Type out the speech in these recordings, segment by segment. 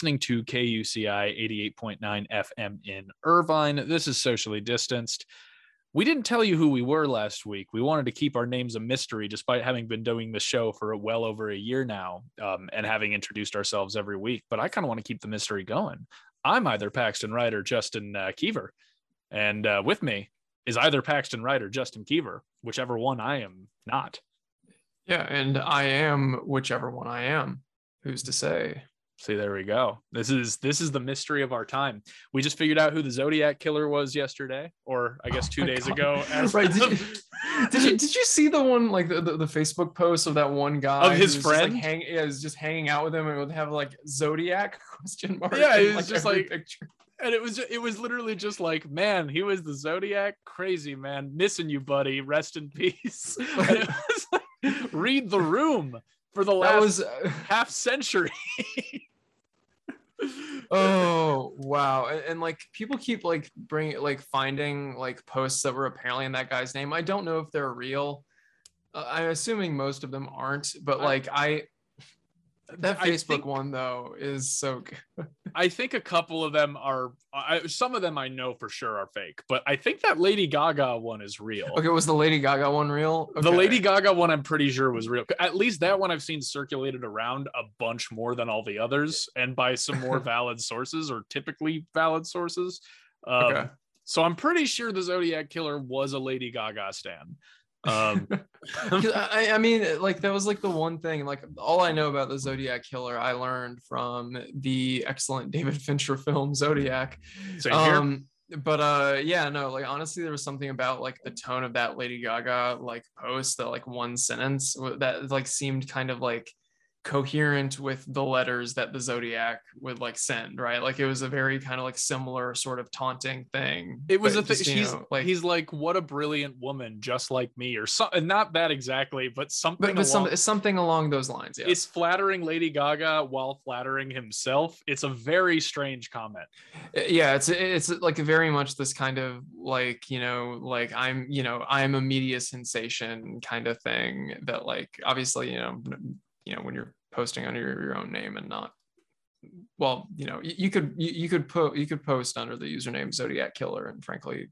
Listening to KUCI 88.9 FM in Irvine. This is socially distanced. We didn't tell you who we were last week. We wanted to keep our names a mystery, despite having been doing the show for well over a year now um, and having introduced ourselves every week. But I kind of want to keep the mystery going. I'm either Paxton Wright or Justin uh, Kiever. And uh, with me is either Paxton Wright or Justin Kiever, whichever one I am not. Yeah, and I am whichever one I am. Who's to say? See, there we go. This is this is the mystery of our time. We just figured out who the Zodiac killer was yesterday, or I guess two Oh days God. ago. Right, did you- Did you did you see the one like the, the, the Facebook post of that one guy Of his was just, friend? like hang yeah, was just hanging out with him and would have like zodiac question mark? Yeah, it was just like- picture. and it was it was literally just like, man, he was the Zodiac, crazy man, missing you, buddy. Rest in peace. And it was like, read the room for the last was uh, half century. Oh wow. And, and like people keep like bringing like finding like posts that were apparently in that guy's name. I don't know if they're real. Uh, i'm assuming most of them aren't but like i that facebook think- one though is so good I think a couple of them are. I, some of them I know for sure are fake, but I think that Lady Gaga one is real. okay was the lady gaga one real The Lady Gaga one, I'm pretty sure was real. At least that one I've seen circulated around a bunch more than all the others, and by some more valid sources or typically valid sources. Um, Okay. So I'm pretty sure the Zodiac killer was a Lady Gaga stan. Um, I, I mean, like that was like the one thing. Like all I know about the Zodiac killer, I learned from the excellent David Fincher film Zodiac. same here. Um, but uh, yeah, no, like honestly, there was something about like the tone of that Lady Gaga like post, that like one sentence that like seemed kind of like coherent with the letters that the Zodiac would like send, right? Like it was a very kind of like similar sort of taunting thing. It was a thing. He's know, like he's like, what a brilliant woman, just like me, or something. Not that exactly, but something. but, but some, along- something along those lines. Yeah. It's flattering Lady Gaga while flattering himself. It's a very strange comment. Uh, yeah it's it's like very much this kind of like you know like i'm you know i'm a media sensation kind of thing that like obviously you know you know when you're posting under your, own name and not well you know you, you could you, you could put you could post under the username zodiac killer and frankly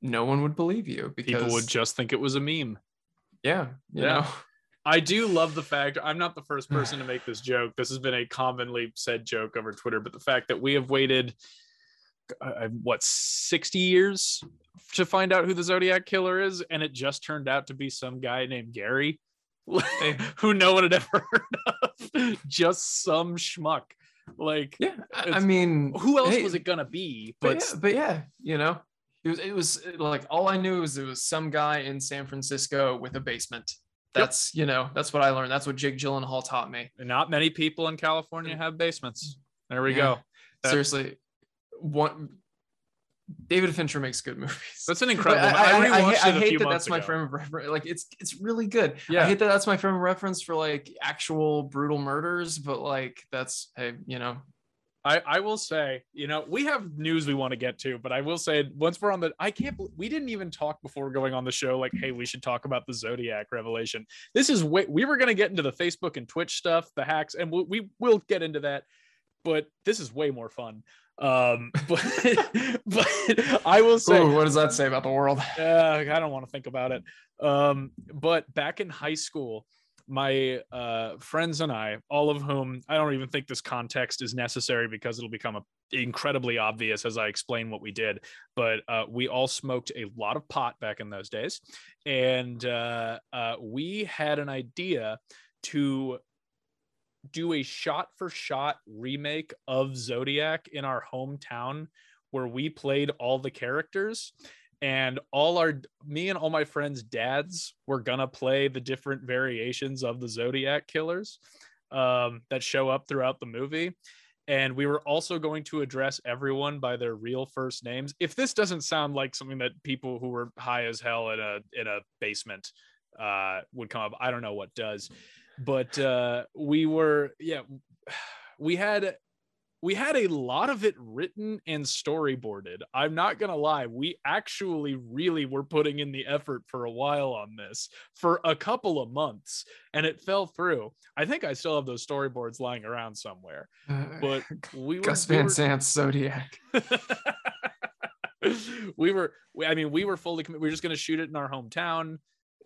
no one would believe you because People would just think it was a meme. yeah you Yeah. know I do love the fact I'm not the first person to make this joke. This has been a commonly said joke over Twitter, but the fact that we have waited uh, what 60 years to find out who the Zodiac killer is, and it just turned out to be some guy named Gary, who no one had ever heard of, just some schmuck. Like, yeah i, mean who else hey, was it gonna be? but But yeah, but yeah, you know, it was it was uh, like all I knew was it was some guy in San Francisco with a basement. That's you know that's what I learned. That's what Jake Gyllenhaal taught me. not many people in California mm. have basements. There we Yeah. go. That- Seriously, one. David Fincher makes good movies. That's an incredible. I, I, I, I, hate- I it a hate that that's my frame of reference. Like it's it's really good. Yeah. I hate that that's my frame of reference for like actual brutal murders, but like that's hey, you know, I, I will say, you know, we have news we want to get to, but I will say once we're on the, I can't, we didn't even talk before going on the show, like, hey, we should talk about the Zodiac revelation. This is way, we were going to get into the Facebook and Twitch stuff, the hacks, and we, we will get into that, but this is way more fun. Um, but, but I will say, Ooh, what does that say about the world? uh, I don't want to think about it. Um, but back in high school, my uh, friends and I, all of whom I don't even think this context is necessary because it'll become a, incredibly obvious as I explain what we did. But uh, we all smoked a lot of pot back in those days, and uh, uh, we had an idea to do a shot for shot remake of Zodiac in our hometown where we played all the characters. And all our me and all my friends dads were gonna play the different variations of the zodiac killers um, that show up throughout the movie. And we were also going to address everyone by their real first names. If this doesn't sound like something that people who were high as hell in a in a basement uh, would come up i don't know what does but uh, we were yeah we had we had a lot of it written and storyboarded. I'm not going to lie. We actually really were putting in the effort for a while on this for a couple of months and it fell through. I think I still have those storyboards lying around somewhere. But we were Gus Van Sant Zodiac. we were we, I mean we were fully committed. We were just going to shoot it in our hometown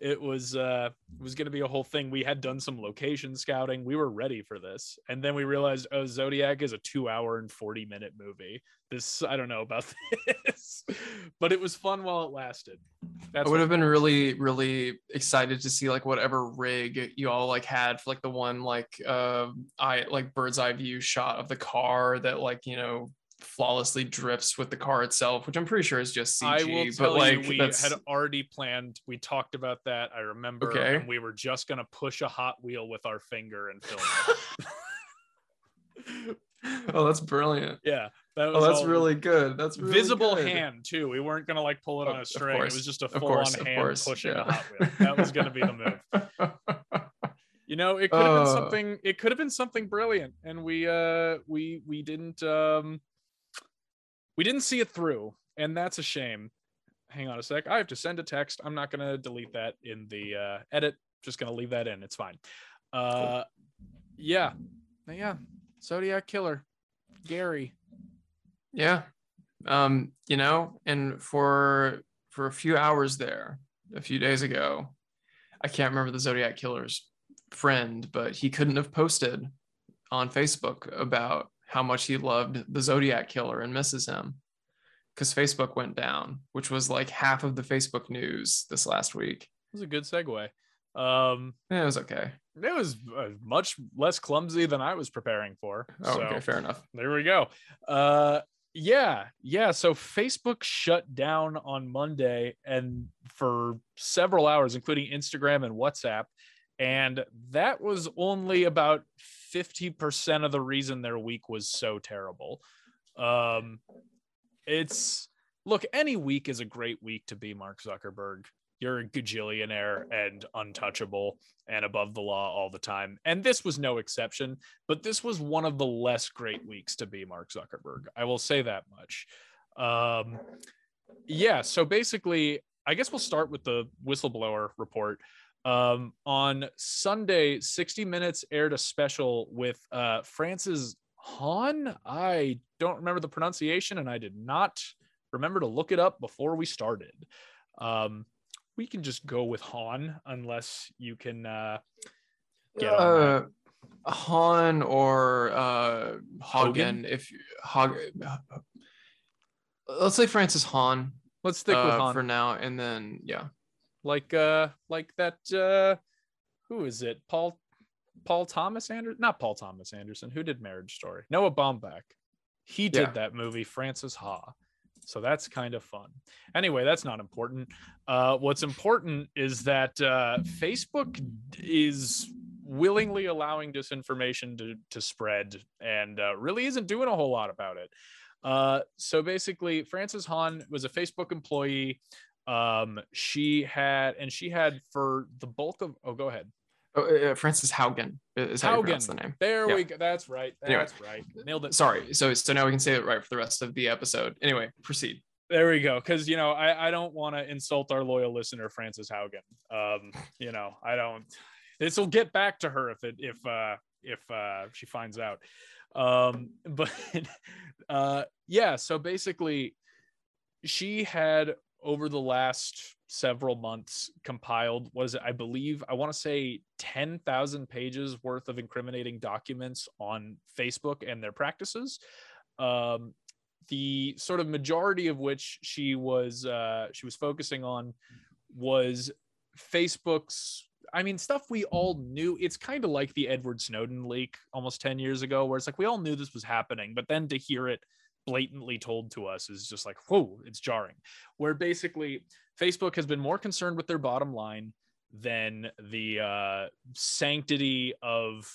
it was uh it was going to be a whole thing. We had done some location scouting. We were ready for this. And then we realized oh zodiac is a two hour and 40 minute movie. This i don't know about this but it was fun while it lasted. That's i would have been really really excited to see like whatever rig you all like had for like the one like uh i like bird's eye view shot of the car that like you know flawlessly drifts with the car itself, which I'm pretty sure is just CG. I will tell but like, you, we that's... had already planned. We talked about that. I remember, okay. and we were just gonna push a Hot Wheel with our finger and film. oh, that's brilliant. Yeah, that oh, that's really good. That's really visible good. hand too. We weren't gonna like pull it on a string. It was just a full on hand pushing yeah. a Hot Wheel. That was gonna be the move. you know it could have uh, been something it could have been something brilliant and we uh we we didn't um we didn't see it through, and that's a shame. Hang on a sec. I have to send a text. I'm not gonna delete that in the uh, edit. Just gonna leave that in. It's fine. Uh, yeah, yeah. Zodiac killer, Gary. Yeah, um, you know, and for for a few hours there, a few days ago, I can't remember the Zodiac killer's friend, but he couldn't have posted on Facebook about how much he loved the Zodiac killer and misses him because Facebook went down, which was like half of the Facebook news this last week. It was a good segue. Um, yeah, it was okay. It was uh, much less clumsy than I was preparing for. Oh, so, okay, fair enough. There we go. Uh, yeah, yeah. So Facebook shut down on Monday and for several hours, including Instagram and WhatsApp. And that was only about 50% of the reason their week was so terrible. Um, it's look, any week is a great week to be Mark Zuckerberg. You're a gajillionaire and untouchable and above the law all the time. And this was no exception, but this was one of the less great weeks to be Mark Zuckerberg. I will say that much. Um, yeah. So basically, I guess we'll start with the whistleblower report. Um, on Sunday, 60 Minutes aired a special with uh, Frances Hahn. I don't remember the pronunciation, and I did not remember to look it up before we started. Um, we can just go with Hahn unless you can uh, get uh, Hahn or uh, Hogan. If Hog, let's say Frances Hahn. Let's stick with uh, Hahn for now, and then yeah, like uh like that uh who is it? Paul paul thomas anderson not paul thomas anderson. Who did marriage story? Noah baumbach. He did yeah. that movie Frances Ha. So that's kind of fun. Anyway that's not important. Uh what's important is that uh facebook is willingly allowing disinformation to to spread and uh, really isn't doing a whole lot about it. Uh, so basically, Frances Hahn was a Facebook employee um she had and she had for the bulk of oh go ahead Oh, uh, Frances Haugen is how you Haugen. pronounce the name. There Yeah. we go. That's right. Anyway. That's right. Nailed it. Sorry. So so now we can say it right for the rest of the episode. Anyway, proceed. There we go. Because you know, I, I don't want to insult our loyal listener, Frances Haugen. Um, you know, I don't. This will get back to her if it if uh if uh she finds out. Um, but uh yeah. So basically, she had over the last several months compiled was i believe i want to say 10,000 pages worth of incriminating documents on facebook and their practices. Um, the sort of majority of which she was uh, she was focusing on was facebook's i mean stuff we all knew. It's kind of like the edward snowden leak almost 10 years ago where it's like we all knew this was happening but then to hear it blatantly told to us is just like whoa it's jarring. Where basically facebook has been more concerned with their bottom line than the uh, sanctity of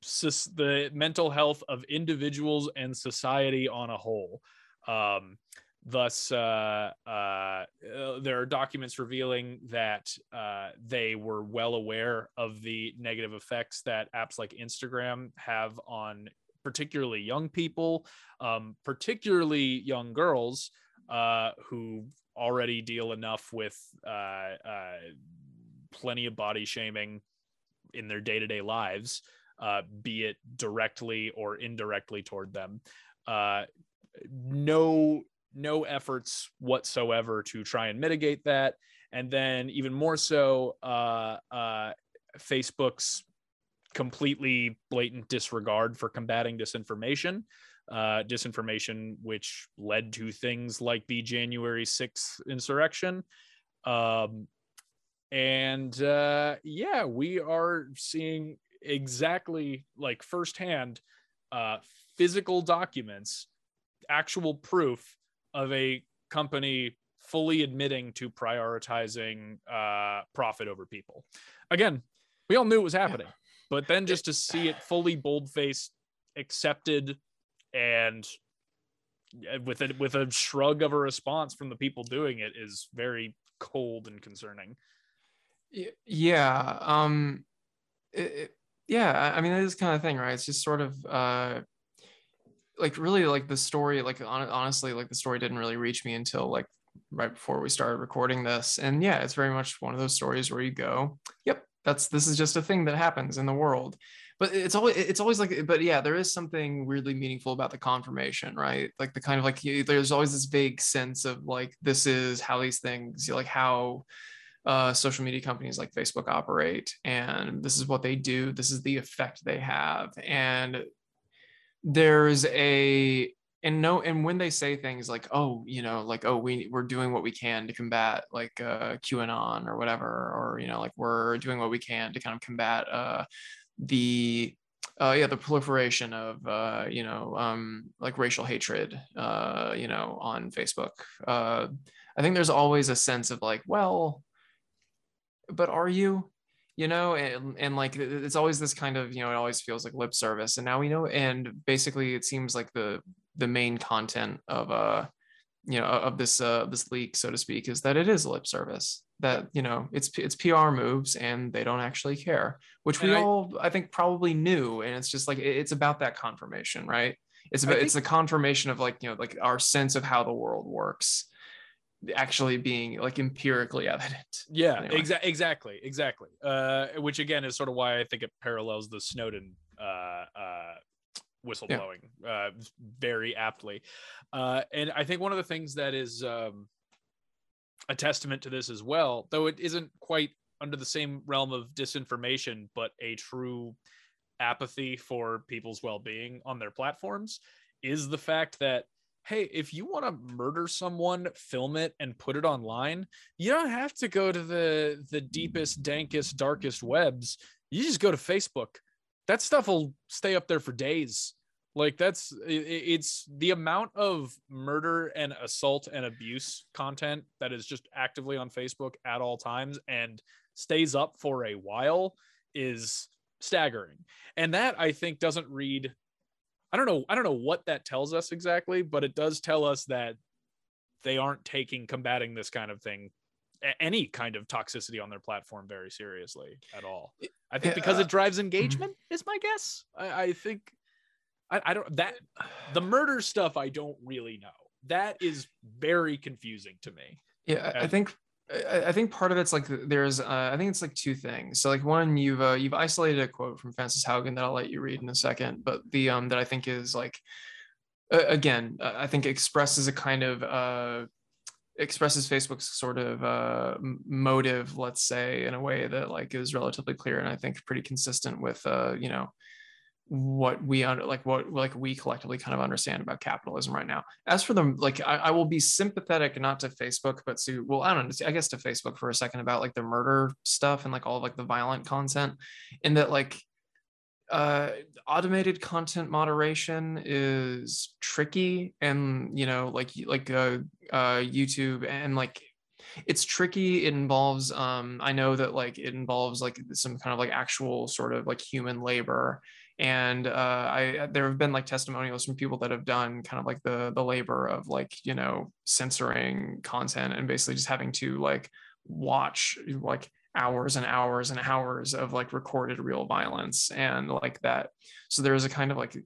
sus- the mental health of individuals and society on a whole. Um, thus uh, uh, uh, there are documents revealing that uh, they were well aware of the negative effects that apps like instagram have on particularly young people, um, particularly young girls uh, who already deal enough with uh, uh, plenty of body shaming in their day to day lives, uh, be it directly or indirectly toward them. Uh, no, no efforts whatsoever to try and mitigate that. And then, even more so, uh, uh, Facebook's completely blatant disregard for combating disinformation. Uh, disinformation, which led to things like the January 6th insurrection. Um, and uh, yeah, we are seeing exactly like firsthand uh, physical documents, actual proof of a company fully admitting to prioritizing uh, profit over people. Again, we all knew it was happening but then just to see it fully bold-faced accepted and with it with a shrug of a response from the people doing it is very cold and concerning. Yeah um it, it- yeah i mean it is kind of thing right? It's just sort of uh like really like the story like hon- honestly like the story didn't really reach me until like right before we started recording this. And yeah it's very much one of those stories where you go yep that's this is just a thing that happens in the world but it's always it's always like but yeah there is something weirdly meaningful about the confirmation right like the kind of like there's always this vague sense of like this is how these things like how uh, social media companies like Facebook operate, and this is what they do. This is the effect they have, and there's a and no and when they say things like oh you know like oh we we're doing what we can to combat like uh qanon or whatever or you know like we're doing what we can to kind of combat uh the uh yeah the proliferation of uh you know um like racial hatred uh you know on facebook. Uh i think there's always a sense of like well but are you? You know and and like it's always this kind of you know it always feels like lip service and now we know and basically it seems like the the main content of uh you know of this uh this leak so to speak is that it is lip service that you know it's it's pr moves and they don't actually care which we I- all i think probably knew. And it's just like it's about that confirmation right? It's about think- it's the confirmation of like you know like our sense of how the world works actually being like empirically evident. Yeah Anyway. exa- exactly exactly. Uh, which again is sort of why i think it parallels the snowden uh, uh, whistleblowing uh, very aptly. Uh, and i think one of the things that is um, a testament to this as well though it isn't quite under the same realm of disinformation but a true apathy for people's well-being on their platforms is the fact that hey if you want to murder someone film it and put it online you don't have to go to the the deepest dankest darkest webs. You just go to facebook that stuff will stay up there for days. Like that's it's the amount of murder and assault and abuse content that is just actively on facebook at all times and stays up for a while is staggering. And that i think doesn't read i don't know i don't know what that tells us exactly but it does tell us that they aren't taking combating this kind of thing any kind of toxicity on their platform very seriously at all. I think because uh, it drives engagement is my guess. I, I think I, I don't that the murder stuff I don't really know. That is very confusing to me. Yeah, I- I think I, I think part of it's like there's uh, I think it's like two things. So like one, you've uh, you've isolated a quote from Frances Haugen that I'll let you read in a second, but the um that I think is like uh, again uh, I think expresses a kind of uh expresses Facebook's sort of uh motive, let's say, in a way that like is relatively clear and I think pretty consistent with uh you know what we under like what like we collectively kind of understand about capitalism right now. As for them like I, I will be sympathetic not to facebook but to well i don't know i guess to facebook for a second about like the murder stuff and like all of like the violent content in that like uh automated content moderation is tricky and you know like like uh, uh youtube and like it's tricky. It involves um i know that like it involves like some kind of like actual sort of like human labor. And uh, I there have been like testimonials from people that have done kind of like the the labor of like you know censoring content and basically just having to like watch like hours and hours and hours of like recorded real violence and like that. So there's a kind of like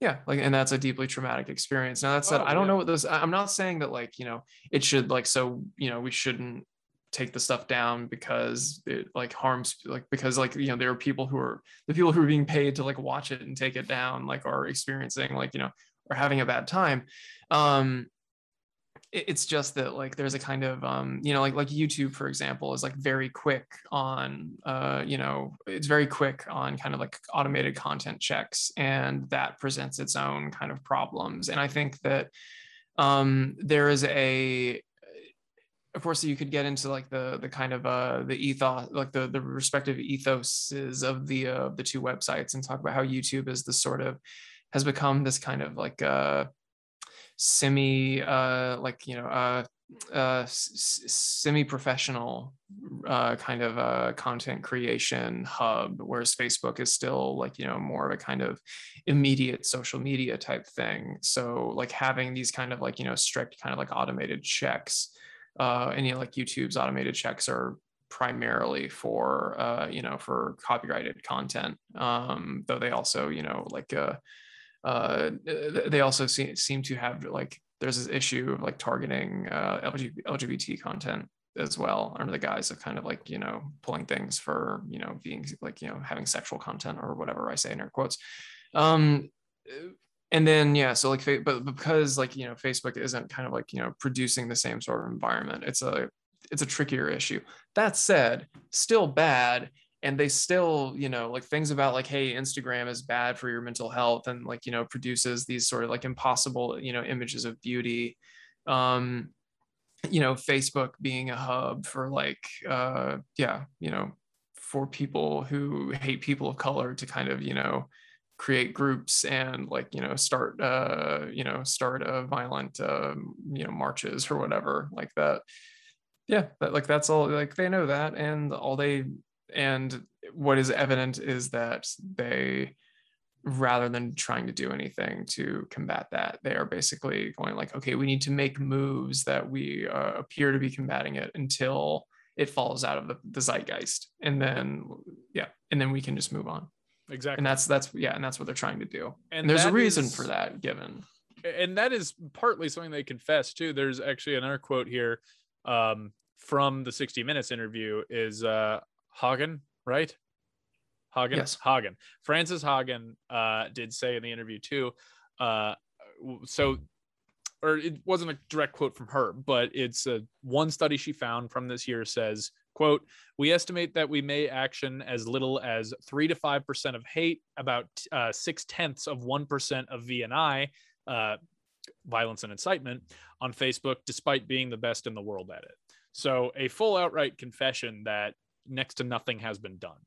yeah like and that's a deeply traumatic experience. Now that said Oh, i don't yeah. know what this I- i'm not saying that like you know it should like so you know we shouldn't take the stuff down because it like harms like because like you know there are people who are the people who are being paid to like watch it and take it down like are experiencing like you know are having a bad time. Um it's just that like there's a kind of um you know like like youtube for example is like very quick on uh you know it's very quick on kind of like automated content checks and that presents its own kind of problems. And i think that um there is a of course you could get into like the the kind of uh the ethos like the the respective ethoses of the uh the two websites and talk about how youtube is the sort of has become this kind of like uh semi uh like you know uh uh semi professional uh kind of uh content creation hub whereas facebook is still like you know more of a kind of immediate social media type thing. So like having these kind of like you know strict kind of like automated checks uh and you know like youtube's automated checks are primarily for uh you know for copyrighted content um though they also you know like uh uh they also se- seem to have like there's this issue of like targeting uh LGBT, content as well under the guise of kind of like you know pulling things for you know being like you know having sexual content or whatever i say in air quotes. Um and then yeah so like but because like you know facebook isn't kind of like you know producing the same sort of environment it's a it's a trickier issue. That said still bad and they still you know like things about like hey instagram is bad for your mental health and like you know produces these sort of like impossible you know images of beauty. Um you know facebook being a hub for like uh yeah you know for people who hate people of color to kind of you know create groups and like you know start uh you know start a violent um you know marches or whatever like that. Yeah that, like that's all like they know that and all they and what is evident is that they rather than trying to do anything to combat that they are basically going like okay we need to make moves that we uh, appear to be combating it until it falls out of the, the zeitgeist and then yeah and then we can just move on Exactly. and that's that's yeah and that's what they're trying to do And and, there's a reason is- for that given and that is partly something they confess too. There's actually another quote here um, from the 60 Minutes interview is uh, Hagen, right? Hagen, Yes. Hagen. Frances Hagen uh, did say in the interview too. Uh, so, or it wasn't a direct quote from her, but it's a one study she found from this year says, "quote We estimate that we may action as little as three to five percent of hate, about uh, six tenths of one percent of VNI." uh, violence and incitement on Facebook, despite being the best in the world at it. So, a full outright confession that next to nothing has been done.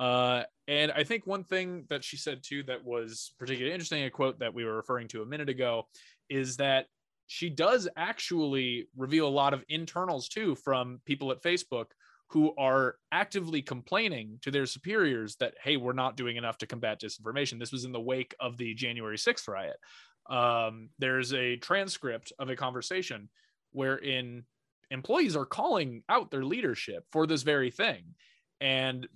Uh, and I think one thing that she said too that was particularly interesting, a quote that we were referring to a minute ago, is that she does actually reveal a lot of internals too from people at Facebook who are actively complaining to their superiors that, hey, we're not doing enough to combat disinformation. This was in the wake of the January 6th riot um, there's a transcript of a conversation wherein employees are calling out their leadership for this very thing and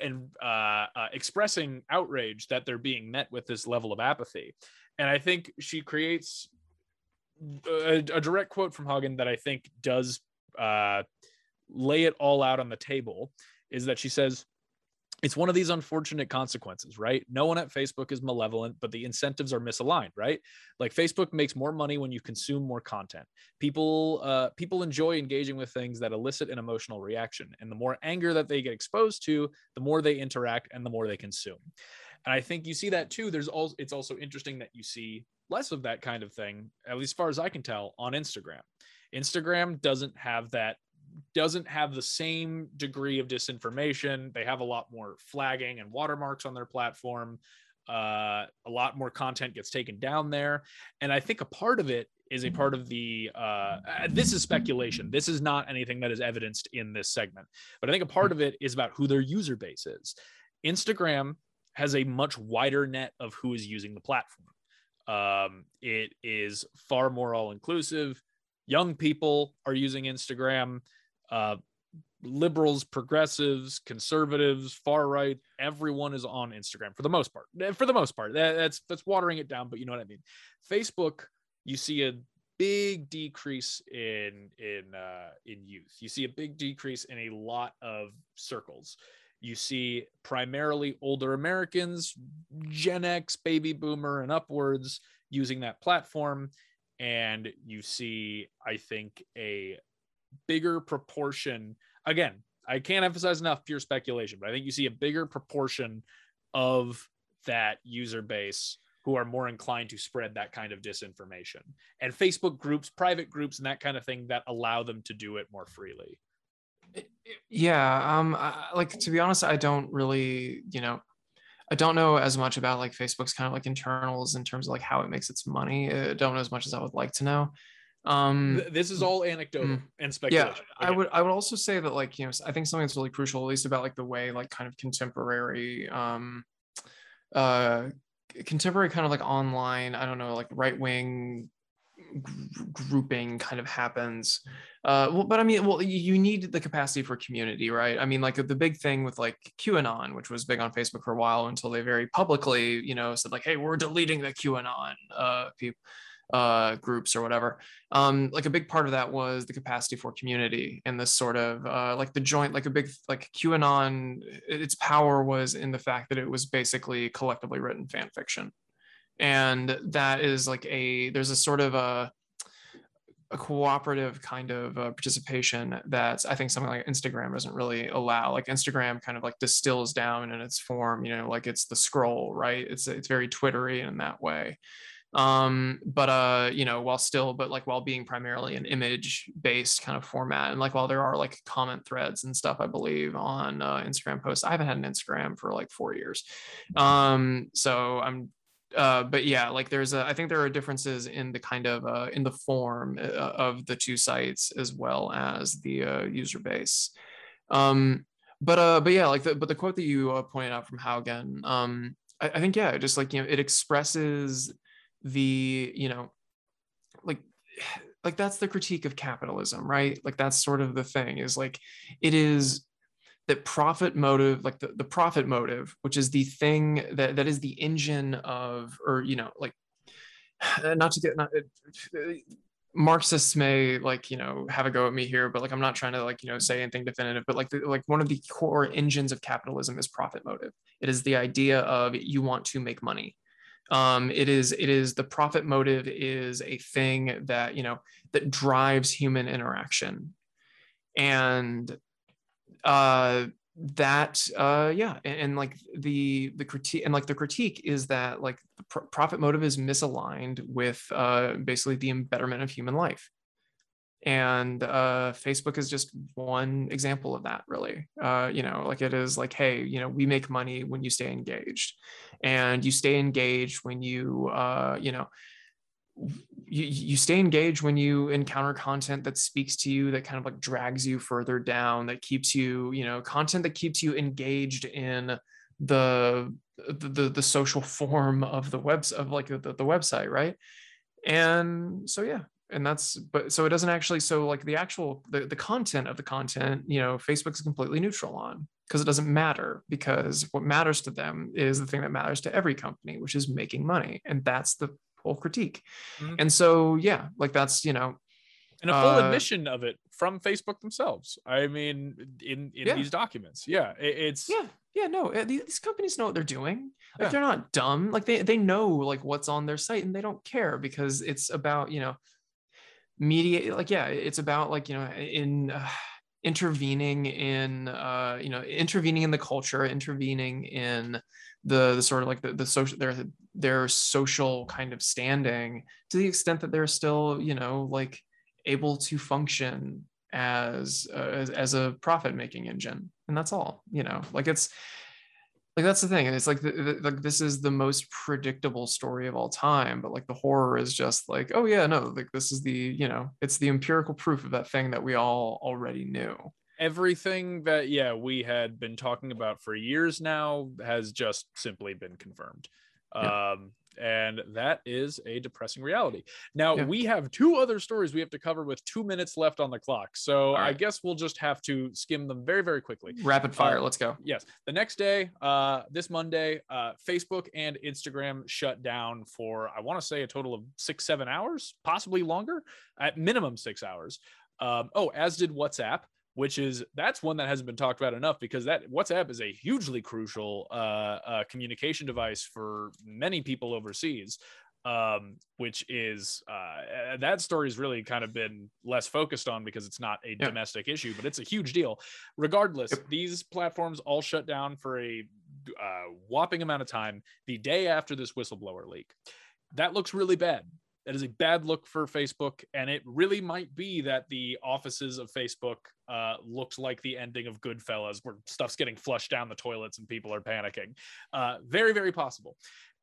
and uh, uh, expressing outrage that they're being met with this level of apathy. And i think she creates a, a direct quote from hagen that i think does uh, lay it all out on the table is that she says it's one of these unfortunate consequences, right? No one at Facebook is malevolent, but the incentives are misaligned, right? Like Facebook makes more money when you consume more content. People uh, people enjoy engaging with things that elicit an emotional reaction, and the more anger that they get exposed to, the more they interact and the more they consume. And I think you see that too. There's also it's also interesting that you see less of that kind of thing, at least as far as I can tell, on Instagram. Instagram doesn't have that doesn't have the same degree of disinformation. They have a lot more flagging and watermarks on their platform. Uh, a lot more content gets taken down there. And I think a part of it is a part of the, uh, uh, this is speculation. This is not anything that is evidenced in this segment. But I think a part of it is about who their user base is. Instagram has a much wider net of who is using the platform. Um, it is far more all inclusive. Young people are using Instagram uh, liberals, progressives, conservatives, far right, everyone is on Instagram for the most part. Eh, for the most part, that, that's that's watering it down, but you know what I mean. Facebook, you see a big decrease in in uh, in youth. You see a big decrease in a lot of circles. You see primarily older Americans, Gen X, baby boomer, and upwards using that platform. And you see, I think, a bigger proportion. Again, I can't emphasize enough pure speculation, but I think you see a bigger proportion of that user base who are more inclined to spread that kind of disinformation and Facebook groups, private groups, and that kind of thing that allow them to do it more freely. Yeah. Um, I, like to be honest, I don't really, you know, I don't know as much about like Facebook's kind of like internals in terms of like how it makes its money. I don't know as much as I would like to know. Um, this is all anecdotal mm, and speculation. Yeah, I would I would also say that like you know I think something that's really crucial, at least about like the way like kind of contemporary um uh contemporary kind of like online I don't know like right wing grouping kind of happens. Uh well but i mean well you need the capacity for community right? I mean like the big thing with like qanon which was big on facebook for a while until they very publicly you know said like hey we're deleting the qanon uh people uh, groups or whatever. Um, like a big part of that was the capacity for community and this sort of uh, like the joint, like a big like QAnon. Its power was in the fact that it was basically collectively written fan fiction, and that is like a there's a sort of a a cooperative kind of uh, participation that I think something like Instagram doesn't really allow. Like Instagram kind of like distills down in its form, you know, like it's the scroll, right? It's it's very Twittery in that way um but uh you know while still but like while being primarily an image based kind of format and like while there are like comment threads and stuff i believe on uh, instagram posts i haven't had an instagram for like four years um so i'm uh, but yeah, like there's a, I think there are differences in the kind of uh, in the form uh, of the two sites as well as the uh, user base. Um, but uh, but yeah, like the but the quote that you uh, pointed out from Haugen, um, I, I think yeah, just like you know, it expresses the you know like like that's the critique of capitalism right? Like that's sort of the thing is like it is that profit motive like the, the profit motive which is the thing that that is the engine of or you know like not to get not uh, marxists may like you know have a go at me here but like i'm not trying to like you know say anything definitive but like the, like one of the core engines of capitalism is profit motive. It is the idea of you want to make money um, it is it is the profit motive is a thing that you know that drives human interaction. And uh that uh yeah and, and, like the the critique and like the critique is that like the pr- profit motive is misaligned with uh basically the embetterment of human life and uh, facebook is just one example of that really. Uh, you know like it is like hey you know we make money when you stay engaged. And you stay engaged when you uh, you know you, you stay engaged when you encounter content that speaks to you that kind of like drags you further down that keeps you you know content that keeps you engaged in the the, the social form of the webs of like the, the website right? And so yeah and that's but so it doesn't actually so like the actual the, the content of the content you know facebook's completely neutral on because it doesn't matter because what matters to them is the thing that matters to every company which is making money and that's the whole critique Mhm. and so yeah like that's you know and a full Uh, admission of it from Facebook themselves. I mean, in in Yeah. these documents, yeah, it- it's yeah yeah no these, these companies know what they're doing like Yeah. they're not dumb like they they know like what's on their site and they don't care because it's about you know media like yeah it's about like you know in uh, intervening in uh you know intervening in the culture intervening in the, the sort of like the, the social their their social kind of standing to the extent that they're still you know like able to function as uh, as, as a profit making engine. And that's all you know like it's like that's the thing and it's like the, the, like this is the most predictable story of all time but like the horror is just like oh yeah no like this is the you know it's the empirical proof of that thing that we all already knew everything that yeah we had been talking about for years now has just simply been confirmed. Yeah. Um, and that is a depressing reality. Now Yeah. we have two other stories we have to cover with two minutes left on the clock. So I guess we'll just have to skim them very, very quickly. rapid fire Uh, let's go Yes. The next day, uh, this Monday, uh, Facebook and Instagram shut down for, I want to say, a total of six, seven hours, possibly longer, at minimum six hours. Um, oh, as did WhatsApp, which is that's one that hasn't been talked about enough because that WhatsApp is a hugely crucial uh, uh, communication device for many people overseas. Um, which is uh, that story has really kind of been less focused on because it's not a Yeah. domestic issue, but it's a huge deal regardless Yep. these platforms all shut down for a uh, whopping amount of time the day after this whistleblower leak that looks really bad that is a bad look for facebook and it really might be that the offices of facebook uh, looks like the ending of goodfellas where stuff's getting flushed down the toilets and people are panicking uh, very very possible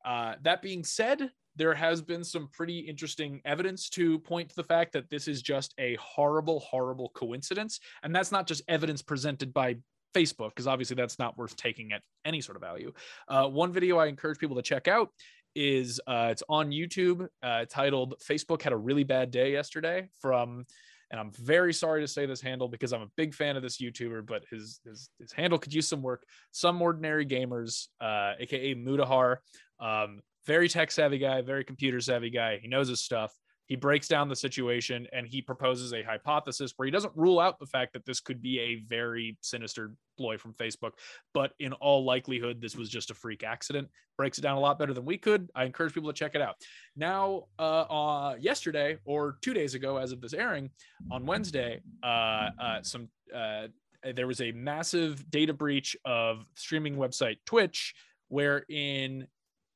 uh, that being said there has been some pretty interesting evidence to point to the fact that this is just a horrible horrible coincidence and that's not just evidence presented by Facebook, because obviously that's not worth taking at any sort of value. Uh, one video I encourage people to check out is uh, it's on YouTube uh, titled "Facebook had a really bad day yesterday." From, and I'm very sorry to say this handle because I'm a big fan of this YouTuber, but his his, his handle could use some work. Some ordinary gamers, uh, aka Mutahar, um, very tech savvy guy, very computer savvy guy. He knows his stuff he breaks down the situation and he proposes a hypothesis where he doesn't rule out the fact that this could be a very sinister ploy from Facebook, but in all likelihood, this was just a freak accident. Breaks it down a lot better than we could. I encourage people to check it out. Now, uh, uh yesterday or two days ago, as of this airing, on Wednesday, uh, uh, some uh, there was a massive data breach of streaming website Twitch, wherein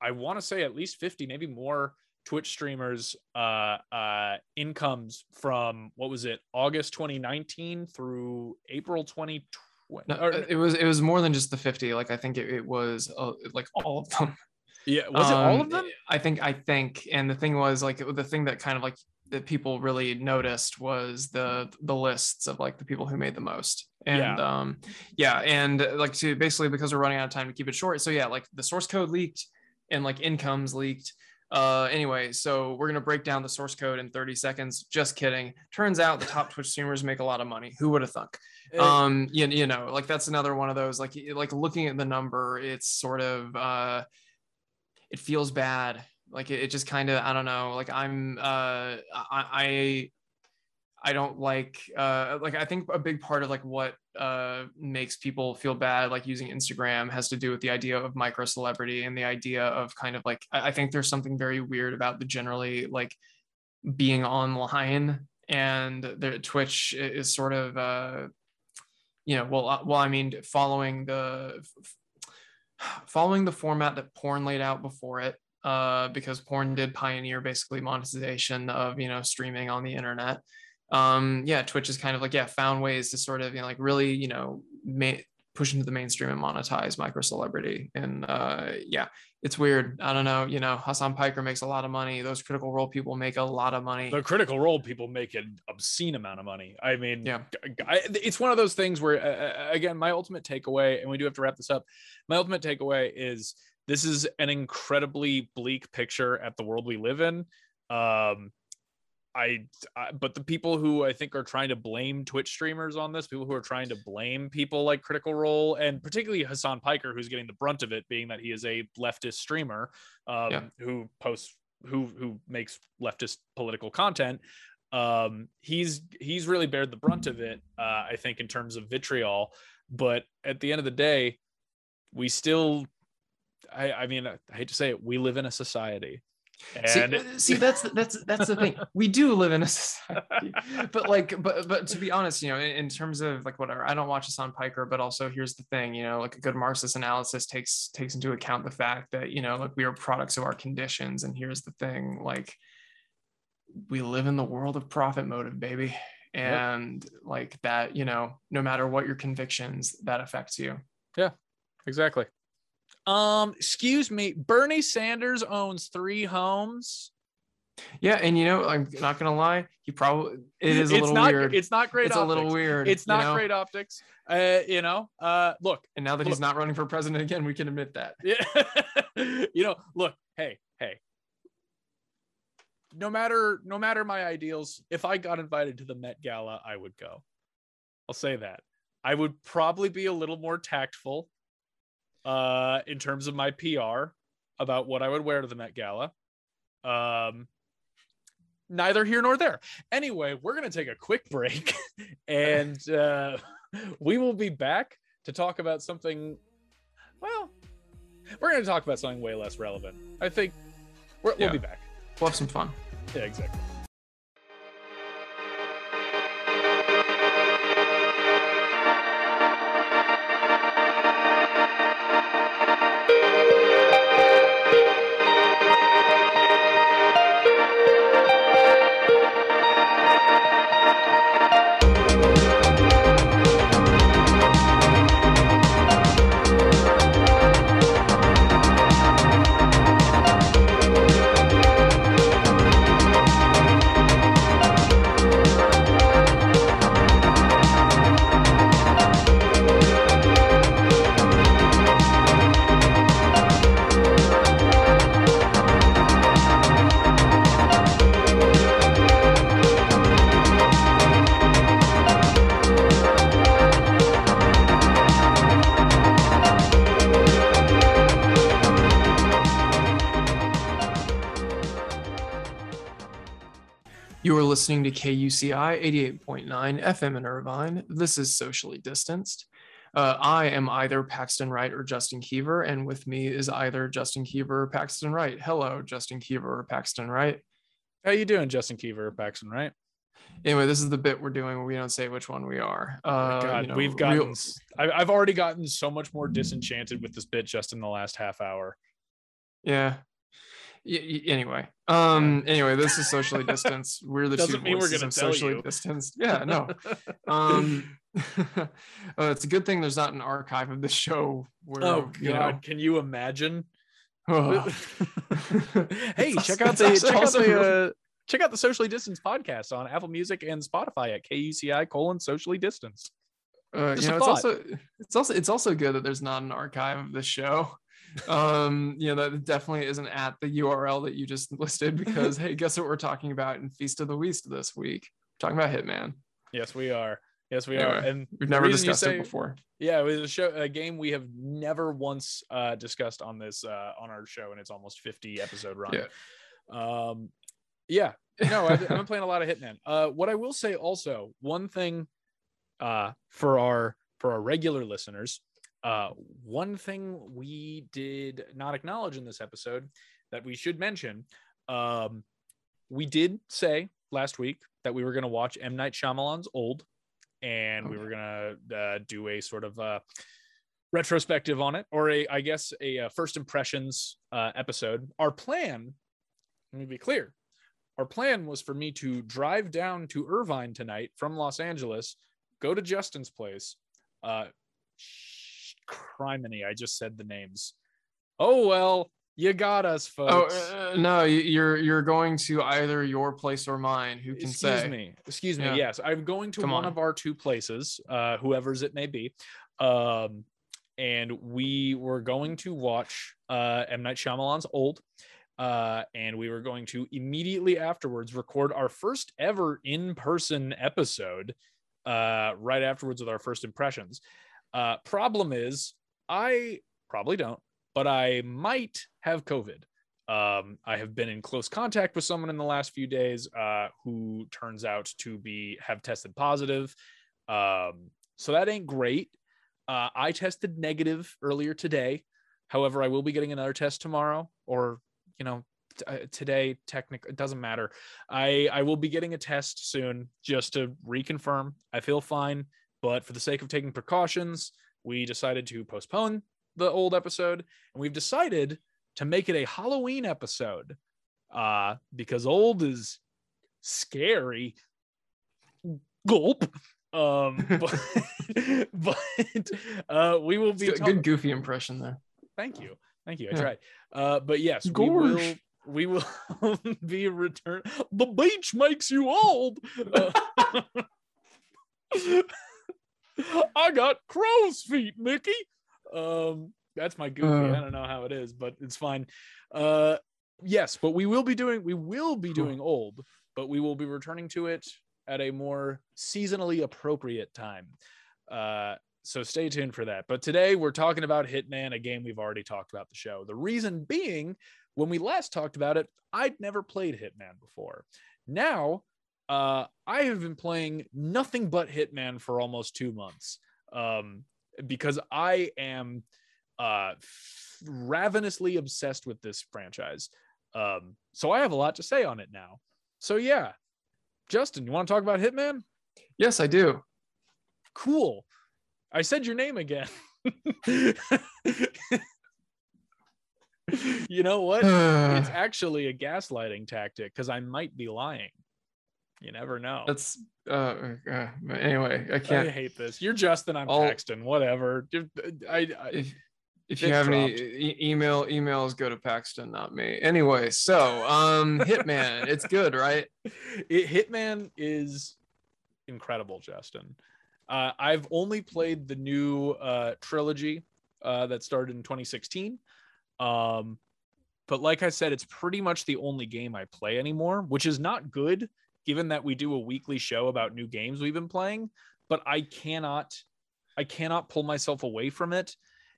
I want to say at least 50, maybe more Twitch streamers uh uh incomes from what was it August 2019 through April 2020 No, or- uh, it was it was more than just the 50 like i think it, it was uh, like all of them. Yeah was it all Um, of them? I think i think and the thing was like the thing that kind of like that people really noticed was the the lists of like the people who made the most. And um yeah and uh, like to basically because we're running out of time to keep it short so yeah like the source code leaked and like incomes leaked uh anyway so we're gonna break down the source code in 30 seconds. Just kidding. Turns out the top twitch streamers make a lot of money. Who would have thunk um you, you know like that's another one of those like like looking at the number it's sort of uh it feels bad. Like it, it just kind of i don't know. Like i'm uh i i i don't like uh like i think a big part of like what uh makes people feel bad like using instagram has to do with the idea of micro celebrity and the idea of kind of like i, think there's something very weird about the generally like being online and the twitch is sort of uh you know well uh, well i mean following the following the format that porn laid out before it uh because porn did pioneer basically monetization of you know streaming on the internet um yeah twitch is kind of like yeah found ways to sort of you know like really you know ma- push into the mainstream and monetize micro celebrity and uh yeah it's weird. I don't know you know hasan piker makes a lot of money. Those critical role people make a lot of money. The critical role people make an obscene amount of money. I mean Yeah. I- it's one of those things where uh, uh, again my ultimate takeaway and we do have to wrap this up. My ultimate takeaway is this is an incredibly bleak picture at the world we live in. Um I, I, but the people who I think are trying to blame Twitch streamers on this, people who are trying to blame people like Critical Role, and particularly Hasan Piker, who's getting the brunt of it, being that he is a leftist streamer um, Yeah. who posts who who makes leftist political content. Um, he's he's really bared the brunt of it, uh, I think, in terms of vitriol. But at the end of the day, we still, I, I mean, I hate to say it, we live in a society, and uh, see, that's that's that's the thing. We do live in a society, but like, but but to be honest, you know, in, in terms of like whatever, I don't watch Hasan Piker, but also here's the thing, you know, like a good Marxist analysis takes takes into account the fact that you know, like we are products of our conditions, and here's the thing, like we live in the world of profit motive, baby, and like that, you know, no matter what your convictions, that affects you. Yeah, exactly. Um, excuse me. Bernie Sanders owns three homes. Yeah, and you know, I'm not gonna lie, he probably it is a it's little not, weird. It's not great. it's optics. a little weird. It's you not know? great optics. Uh, you know. Uh, look. And now that Look. he's not running for president again, we can admit that. Yeah. you know. Look. Hey. Hey. No matter no matter my ideals, if I got invited to the Met Gala, I would go. I'll say that. I would probably be a little more tactful uh in terms of my PR about what I would wear to the Met Gala. Um neither here nor there. Anyway, we're going to take a quick break and uh we will be back to talk about something well, we're going to talk about something way less relevant. I think we're, we'll be back. We'll have some fun. Yeah, exactly. Listening to KUCI 88.9 FM in Irvine. This is Socially Distanced. Uh, I am either Paxton Wright or Justin Kiever, and with me is either Justin Kiever or Paxton Wright. Hello, Justin Kiever or Paxton Wright. How you doing, Justin Kiever, Paxton, Wright? Anyway, this is the bit we're doing where we don't say which one we are. Uh, God, you know, we've gotten real- I've already gotten so much more disenchanted with this bit just in the last half hour. yeah. Y- anyway, um, anyway, this is socially distanced. We're the Doesn't two voices of socially you. distanced. Yeah, no. um uh, it's a good thing there's not an archive of the show where oh you God, know can you imagine? hey, check out the check out the uh, check out the socially distanced podcast on Apple Music and Spotify at KUCI colon socially distanced. uh, you know it's also it's also it's also good that there's not an archive of the show um you know that definitely isn't at the url that you just listed because hey guess what we're talking about in feast of the Weast this week we're talking about hitman Yes, we are. Yes, we are. And we've never discussed say- it before Yeah, it was a show, a game we have never once uh, discussed on this uh, on our show, and it's almost fifty episode run. Yeah. Um, yeah. No, I've, I've been playing a lot of Hitman. Uh, what I will say also, one thing, uh, for our for our regular listeners, uh, one thing we did not acknowledge in this episode that we should mention, um, we did say last week that we were going to watch M Night Shyamalan's Old, and we were going to uh, do a sort of uh, retrospective on it, or a I guess a, uh first impressions uh, episode. Our plan, let me be clear, our plan was for me to drive down to Irvine tonight from Los Angeles, go to Justin's place. Uh, criminy, I just said the names. Oh well, you got us, oh folks. uh, no you're you're going to either your place or mine who can excuse say me excuse me Yeah. yes i'm going to Come one on. of our two places uh whoever's it may be um and we were going to watch uh m night Shyamalan's old Uh, and we were going to immediately afterwards record our first ever in person episode uh, right afterwards with our first impressions. Uh, problem is, I probably don't, but I might have COVID. Um, I have been in close contact with someone in the last few days uh, who turns out to be have tested positive. Um, so that ain't great. Uh, I tested negative earlier today. However, I will be getting another test tomorrow, or you know, t- uh, today. Technically, it doesn't matter. I I will be getting a test soon just to reconfirm. I feel fine, but for the sake of taking precautions, we decided to postpone the old episode, and we've decided to make it a Halloween episode uh, because old is scary. Gulp. Um, but, but uh, we will be Good, talk- good goofy impression there. Thank you, thank you. I Yeah. tried. Uh, but yes, we will. We will be return. The beach makes you old. Uh, I got crow's feet, Mickey. Um, that's my goofy. Uh. I don't know how it is, but it's fine. Uh, yes, but we will be doing. We will be doing old, but we will be returning to it at a more seasonally appropriate time. Uh, so stay tuned for that. But today we're talking about Hitman, a game we've already talked about the show. The reason being, when we last talked about it, I'd never played Hitman before. Now, uh, I have been playing nothing but Hitman for almost two months um, because I am uh, ravenously obsessed with this franchise. Um, so I have a lot to say on it now. So yeah, Justin, you want to talk about Hitman? Yes, I do. Cool. I said your name again. you know what? It's actually a gaslighting tactic because I might be lying. You never know. That's uh, uh anyway, I can't I hate this. You're Justin. I'm I'll- Paxton. Whatever. I, I, if if you have any e- email emails go to Paxton, not me. Anyway, so um Hitman, it's good, right? it, Hitman is incredible, Justin. Uh, I've only played the new uh, trilogy uh, that started in 2016. Um, but like I said, it's pretty much the only game I play anymore, which is not good given that we do a weekly show about new games we've been playing. But I cannot, I cannot pull myself away from it.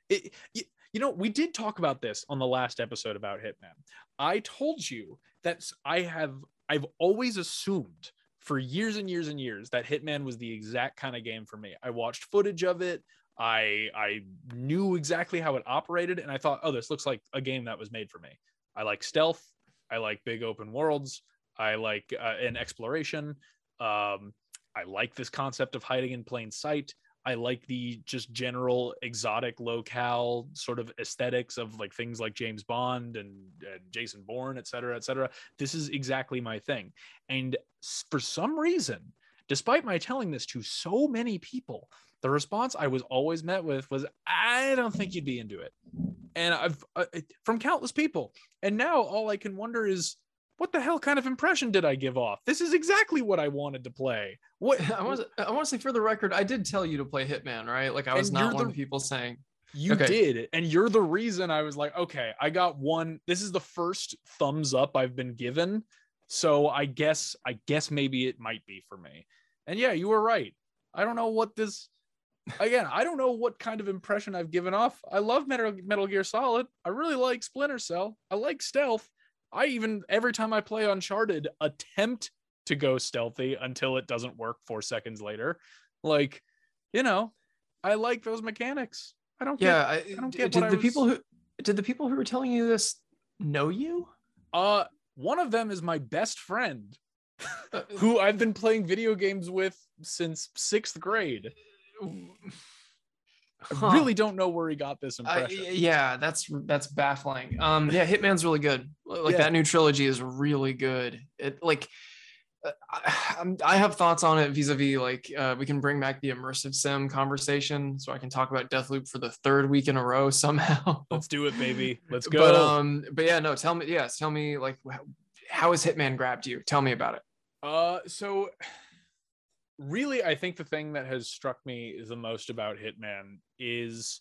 It, you, you know, we did talk about this on the last episode about Hitman. I told you that I have, I've always assumed for years and years and years that Hitman was the exact kind of game for me. I watched footage of it. I I knew exactly how it operated, and I thought, oh, this looks like a game that was made for me. I like stealth. I like big open worlds. I like uh, an exploration. Um, I like this concept of hiding in plain sight. I like the just general exotic locale sort of aesthetics of like things like James Bond and, Jason Bourne, et cetera, et cetera. This is exactly my thing. And for some reason, despite my telling this to so many people, the response I was always met with was, I don't think you'd be into it. And I've uh, from countless people. And now all I can wonder is, what the hell kind of impression did I give off? This is exactly what I wanted to play. What I want to I want to say for the record, I did tell you to play Hitman, right? Like I was not one the- of the people saying You Okay. did, and you're the reason I was like, okay, I got one. This is the first thumbs up I've been given, so I guess, I guess maybe it might be for me. And yeah, you were right. I don't know what this. Again, I don't know what kind of impression I've given off. I love Metal, Metal Gear Solid. I really like Splinter Cell. I like stealth. I even every time I play Uncharted, attempt to go stealthy until it doesn't work four seconds later. Like, you know, I like those mechanics. I don't get Yeah, I, don't get did the I people who did the people who were telling you this know you? Uh, one of them is my best friend, who I've been playing video games with since sixth grade. Huh. I really don't know where he got this I- impression. yeah, that's that's baffling. Um, yeah, Hitman's really good. Like Yeah. that new trilogy is really good. It like uh, I, I'm- have thoughts on it vis-a-vis like uh, we can bring back the immersive sim conversation, so I can talk about Deathloop for the third week in a row somehow. Let's do it, baby. Let's go. But um, but yeah, no. Tell me, yes, tell me like how, how has Hitman grabbed you? Tell me about it. Uh, so really, I think the thing that has struck me the most about Hitman is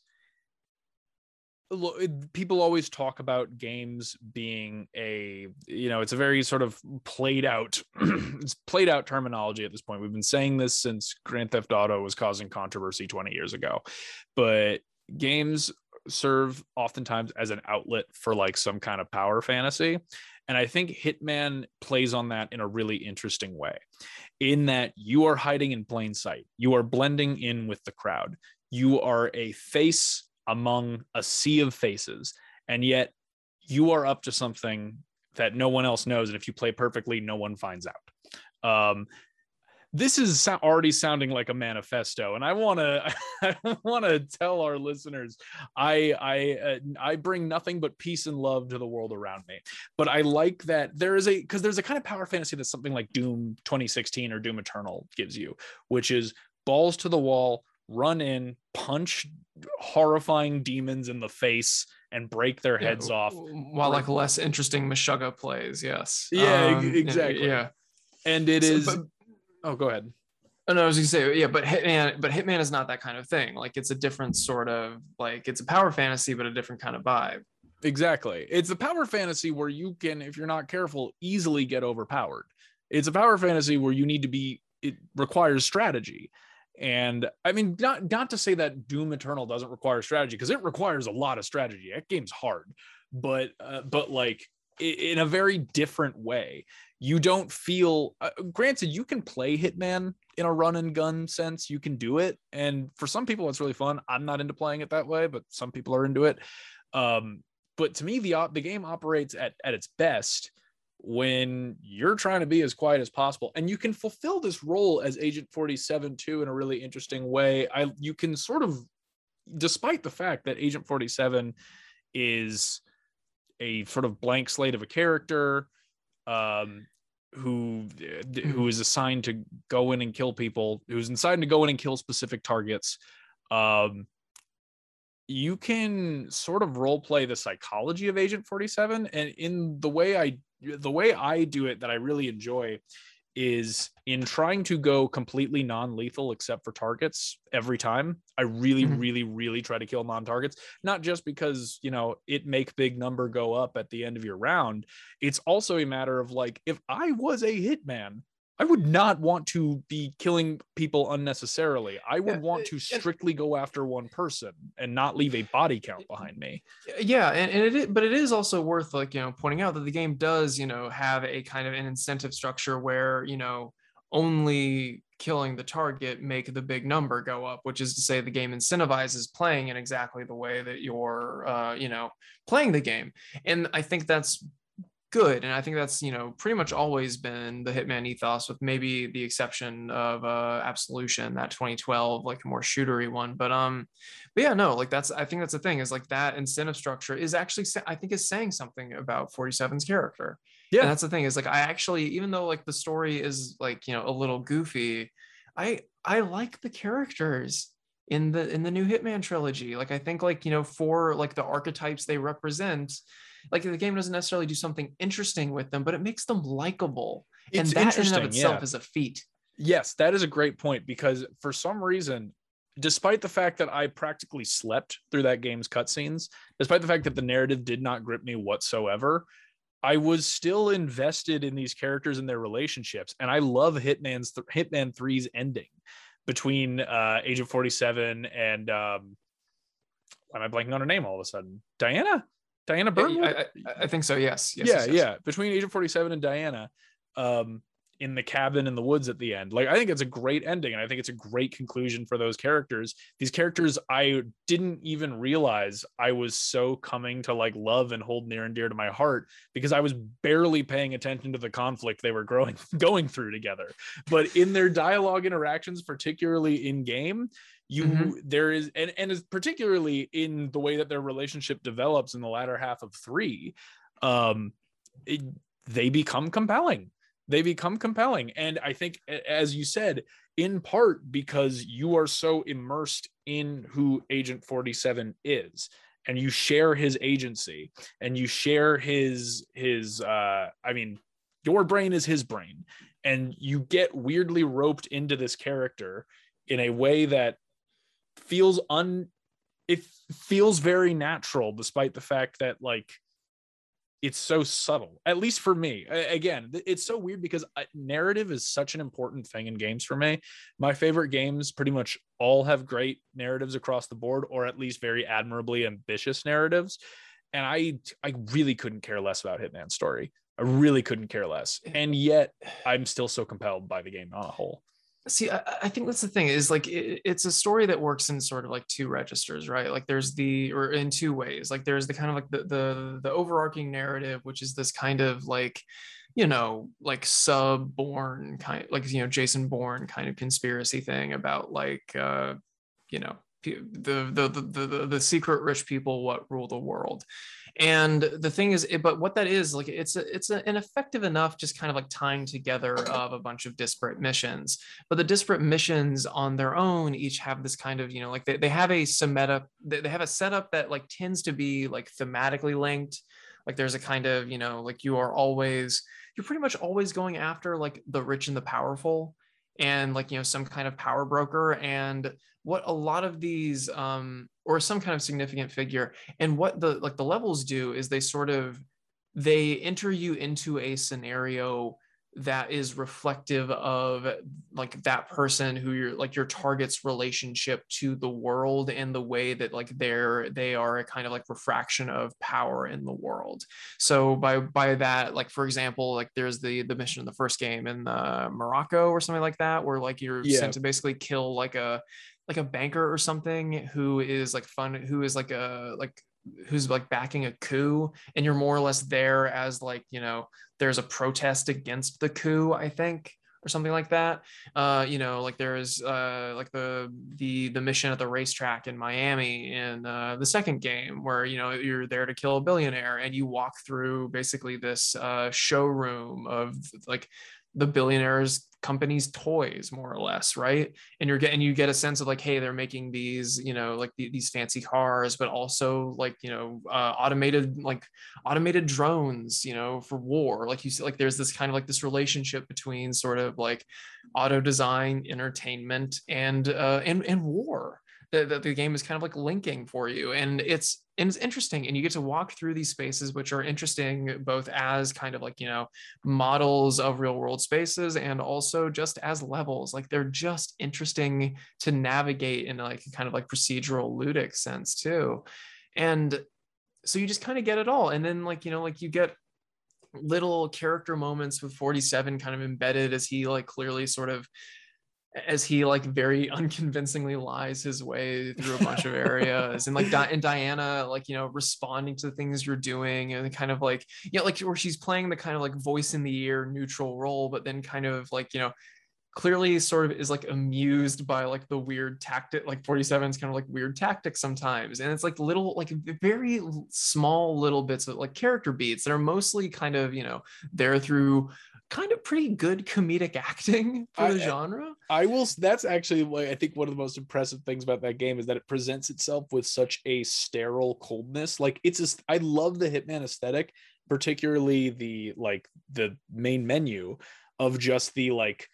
people always talk about games being a you know it's a very sort of played out it's played out terminology at this point. We've been saying this since grand theft auto was causing controversy 20 years ago. But games serve oftentimes as an outlet for like some kind of power fantasy. And i think hitman plays on that in a really interesting way in that you are hiding in plain sight. You are blending in with the crowd. You are a face among a sea of faces and yet you are up to something that no one else knows and if you play perfectly no one finds out. Um, this is already sounding like a manifesto and i want to i want to tell our listeners i i uh, i bring nothing but peace and love to the world around me but i like that there is a because there's a kind of power fantasy that something like doom 2016 or doom eternal gives you which is balls to the wall run in punch horrifying demons in the face and break their Yeah, heads off while like less interesting Meshuggah plays. Yes. Yeah, Um, exactly. Yeah. and it So, is. but- oh go ahead Oh, no, I was gonna say, yeah, but Hitman, but Hitman is not that kind of thing. Like it's a different sort of like it's a power fantasy, but a different kind of vibe. Exactly. It's a power fantasy where you can, if you're not careful, easily get overpowered. It's a power fantasy where you need to be, it requires strategy. And I mean, not not to say that Doom Eternal doesn't require strategy, because it requires a lot of strategy. That game's hard, but uh, but like in a very different way. You don't feel uh, granted, you can play Hitman in a run and gun sense. You can do it. And for some people, it's really fun. I'm not into playing it that way, but some people are into it. Um, but to me the the game operates at at its best when you're trying to be as quiet as possible and you can fulfill this role as agent 47 too in a really interesting way i you can sort of despite the fact that agent 47 is a sort of blank slate of a character um who who is assigned to go in and kill people who's assigned to go in and kill specific targets. Um you can sort of role play the psychology of agent 47 and in the way i the way i do it that i really enjoy is in trying to go completely non-lethal except for targets every time i really Mhm. really really try to kill non-targets not just because you know it make big number go up at the end of your round it's also a matter of like if i was a hitman i would not want to be killing people unnecessarily. I would Yeah, want to strictly go after one person and not leave a body count behind me. yeah and, and it is, but it is also worth like you know pointing out that the game does you know have a kind of an incentive structure where you know only killing the target make the big number go up which is to say the game incentivizes playing in exactly the way that you're uh, you know playing the game. And i think that's good and i think that's you know pretty much always been the hitman ethos with maybe the exception of uh absolution that 2012 like a more shootery one but um but yeah no like that's i think that's the thing is like that incentive structure is actually i think is saying something about 47's character Yeah. and that's the thing is like i actually even though like the story is like you know a little goofy i i like the characters in the in the new hitman trilogy like i think like you know for like the archetypes they represent like the game doesn't necessarily do something interesting with them but it makes them likable and It's that in and of itself yeah. is a feat Yes, that is a great point because for some reason, despite the fact that I practically slept through that game's cutscenes, despite the fact that the narrative did not grip me whatsoever, I was still invested in these characters and their relationships. And I love Hitman's th- Hitman 3's ending between uh, Agent 47 and um, why am I blanking on her name all of a sudden? Diana? Diana Yeah, I, I, I think so yes, yes yeah, yes, yes. yeah. Between Agent 47 and Diana, um, in the cabin in the woods at the end. Like, I think it's a great ending, and I think it's a great conclusion for those characters. These characters I didn't even realize I was so coming to like love and hold near and dear to my heart because I was barely paying attention to the conflict they were growing going through together. But in their dialogue interactions, particularly in game, you Mhm. there is and and is particularly in the way that their relationship develops in the latter half of three um it, they become compelling they become compelling and i think as you said in part because you are so immersed in who agent 47 is and you share his agency and you share his his uh i mean your brain is his brain and you get weirdly roped into this character in a way that feels un it feels very natural despite the fact that like it's so subtle at least for me. Again it's so weird because uh, narrative is such an important thing in games for me. My favorite games pretty much all have great narratives across the board or at least very admirably ambitious narratives. And i i really couldn't care less about hitman's story. I really couldn't care less. And yet i'm still so compelled by the game on a whole see I, I, think that's the thing is like it, it's a story that works in sort of like two registers right? Like there's the or in two ways. Like there's the kind of like the the, the overarching narrative which is this kind of like you know like sub born kind like you know jason bourne kind of conspiracy thing about like uh you know the the the the, the secret rich people what rule the world and the thing is it, but what that is like it's a, it's a, an effective enough just kind of like tying together of a bunch of disparate missions. But the disparate missions on their own each have this kind of you know like they, they have a setup they have a setup that like tends to be like thematically linked. Like there's a kind of you know like you are always you're pretty much always going after like the rich and the powerful and like you know some kind of power broker and what a lot of these um or some kind of significant figure and what the like the levels do is they sort of they enter you into a scenario that is reflective of like that person who you're like your target's relationship to the world and the way that like they're they are a kind of like refraction of power in the world so by by that like for example like there's the the mission in the first game in uh, morocco or something like that where like you're yeah. sent to basically kill like a like a banker or something who is like fun who is like a like who's like backing a coup and you're more or less there as like you know there's a protest against the coup i think or something like that. Uh you know like there's uh like the the the mission at the racetrack in miami in uh, the second game where you know you're there to kill a billionaire and you walk through basically this uh showroom of like the billionaires company's toys more or less right? And you're getting you get a sense of like hey they're making these you know like the, these fancy cars but also like you know uh, automated like automated drones you know for war. Like you see like there's this kind of like this relationship between sort of like auto design entertainment and uh and, and war that, the game is kind of like linking for you and it's and it's interesting and you get to walk through these spaces which are interesting both as kind of like you know models of real world spaces and also just as levels like they're just interesting to navigate in like kind of like procedural ludic sense too. And so you just kind of get it all and then like you know like you get little character moments with 47 kind of embedded as he like clearly sort of as he like very unconvincingly lies his way through a bunch of areas and like Di- and Diana like you know responding to the things you're doing and kind of like yeah like where she's playing the kind of like voice in the ear neutral role but then kind of like you know clearly sort of is like amused by like the weird tactic like 47 is kind of like weird tactics sometimes. And it's like little like very small little bits of like character beats that are mostly kind of you know there through kind of pretty good comedic acting for the genre. I will. That's actually like I think one of the most impressive things about that game is that it presents itself with such a sterile coldness. Like it's just I love the Hitman aesthetic, particularly the like the main menu of just the like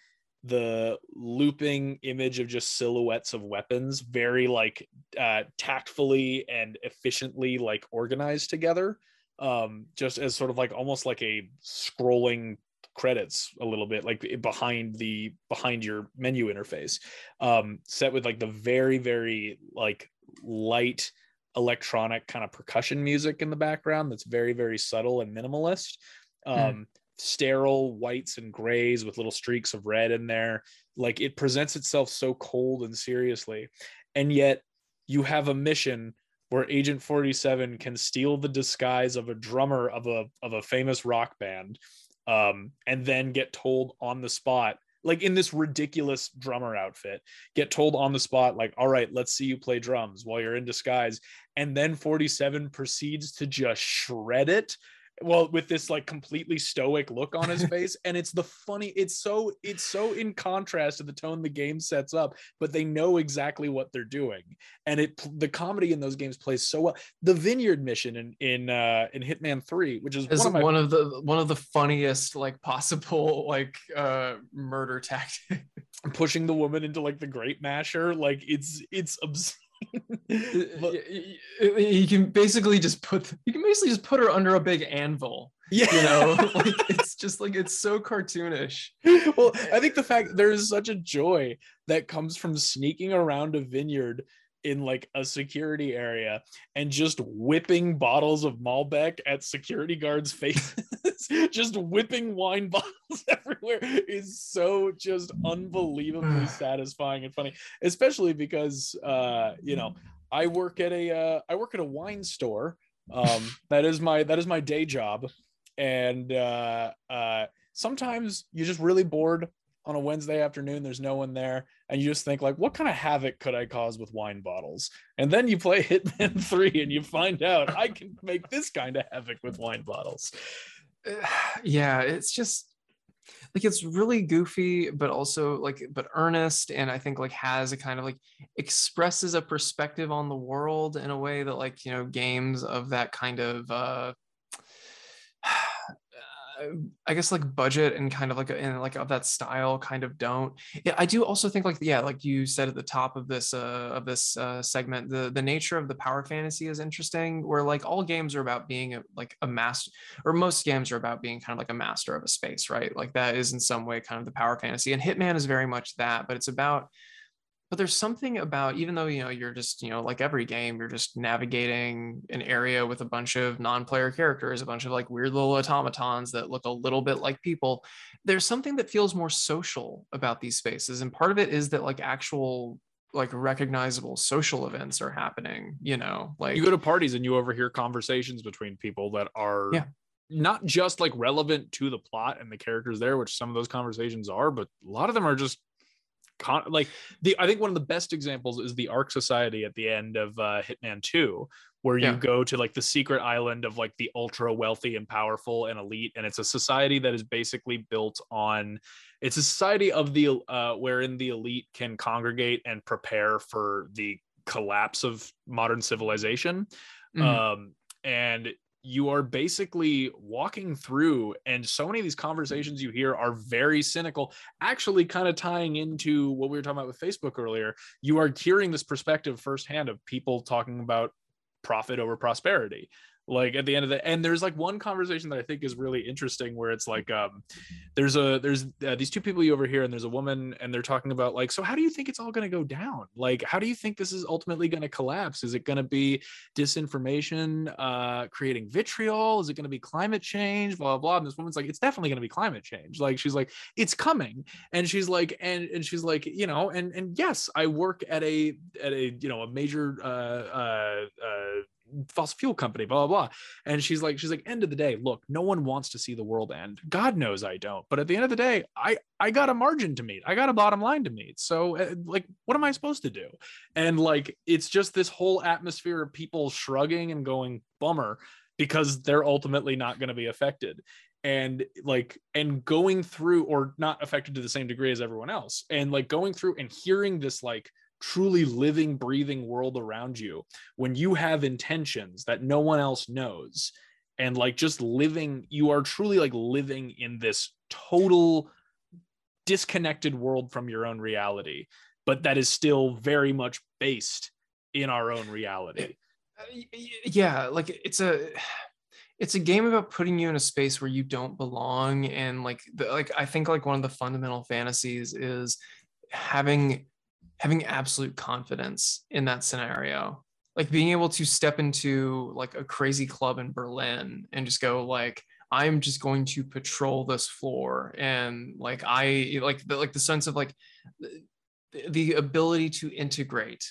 the looping image of just silhouettes of weapons very like uh tactfully and efficiently like organized together um just as sort of like almost like a scrolling credits a little bit like behind the behind your menu interface um set with like the very very like light electronic kind of percussion music in the background that's very very subtle and minimalist hmm. um hmm. sterile whites and grays with little streaks of red in there like it presents itself so cold and seriously and yet you have a mission where Agent 47 can steal the disguise of a drummer of a of a famous rock band um, and then get told on the spot like in this ridiculous drummer outfit get told on the spot like all right let's see you play drums while you're in disguise and then 47 proceeds to just shred it well with this like completely stoic look on his face and it's the funny it's so it's so in contrast to the tone the game sets up but they know exactly what they're doing. And it the comedy in those games plays so well. The vineyard mission in in uh in hitman 3 which is, is one, of my, one of the one of the funniest like possible like uh murder tactic pushing the woman into like the grape masher like it's it's obscene But- you can basically just put you can basically just put her under a big anvil yeah, you know? Like it's just like it's so cartoonish. Well, I think the fact there is such a joy that comes from sneaking around a vineyard in like a security area and just whipping bottles of Malbec at security guards' faces, just whipping wine bottles everywhere is so just unbelievably satisfying and funny, especially because uh, you know, I work at a uh, I work at a wine store. Um, that is my that is my day job, and uh, uh, sometimes you're just really bored on a Wednesday afternoon. There's no one there, and you just think like, what kind of havoc could I cause with wine bottles? And then you play Hitman Three, and you find out I can make this kind of havoc with wine bottles. yeah it's just like it's really goofy but also like but earnest and i think like has a kind of like expresses a perspective on the world in a way that like you know games of that kind of uh I guess like budget and kind of like and like of that style kind of don't. Yeah, I do also think like yeah, like you said at the top of this uh of this uh segment, the the nature of the power fantasy is interesting. Where like all games are about being a, like a master, or most games are about being kind of like a master of a space, right? Like that is in some way kind of the power fantasy, and Hitman is very much that. But it's about but there's something about even though you know you're just you know like every game you're just navigating an area with a bunch of non-player characters a bunch of like weird little automatons that look a little bit like people there's something that feels more social about these spaces and part of it is that like actual like recognizable social events are happening you know like You go to parties and you overhear conversations between people that are Yeah. not just like relevant to the plot and the characters there, which some of those conversations are, but a lot of them are just con- like the I think one of the best examples is the Ark Society at the end of uh, Hitman 2 where you Yeah. go to like the secret island of like the ultra wealthy and powerful and elite and it's a society that is basically built on it's a society of the uh wherein the elite can congregate and prepare for the collapse of modern civilization Mhm. um and you are basically walking through and so many of these conversations you hear are very cynical actually kind of tying into what we were talking about with facebook earlier. You are hearing this perspective firsthand of people talking about profit over prosperity like at the end of the and there's like one conversation that i think is really interesting where it's like um there's a there's uh, these two people you over here and there's a woman and they're talking about like so how do you think it's all going to go down? Like how do you think this is ultimately going to collapse? Is it going to be disinformation uh creating vitriol? Is it going to be climate change? Blah blah blah. And this woman's like it's definitely going to be climate change. Like she's like it's coming. And she's like and and she's like you know and and yes i work at a at a you know a major uh uh, uh fossil fuel company blah blah blah. And she's like she's like end of the day look no one wants to see the world end. God knows i don't. But at the end of the day i i got a margin to meet. I got a bottom line to meet. So uh, like what am i supposed to do? And like it's just this whole atmosphere of people shrugging and going bummer because they're ultimately not going to be affected. And like and going through or not affected to the same degree as everyone else. And like going through and hearing this like truly living breathing world around you when you have intentions that no one else knows. And like just living you are truly like living in this total disconnected world from your own reality but that is still very much based in our own reality. Uh, yeah like it's a it's a game about putting you in a space where you don't belong. And like the, like i think like one of the fundamental fantasies is having having absolute confidence in that scenario like being able to step into like a crazy club in berlin and just go like i'm just going to patrol this floor and like i like the like the sense of like the, the ability to integrate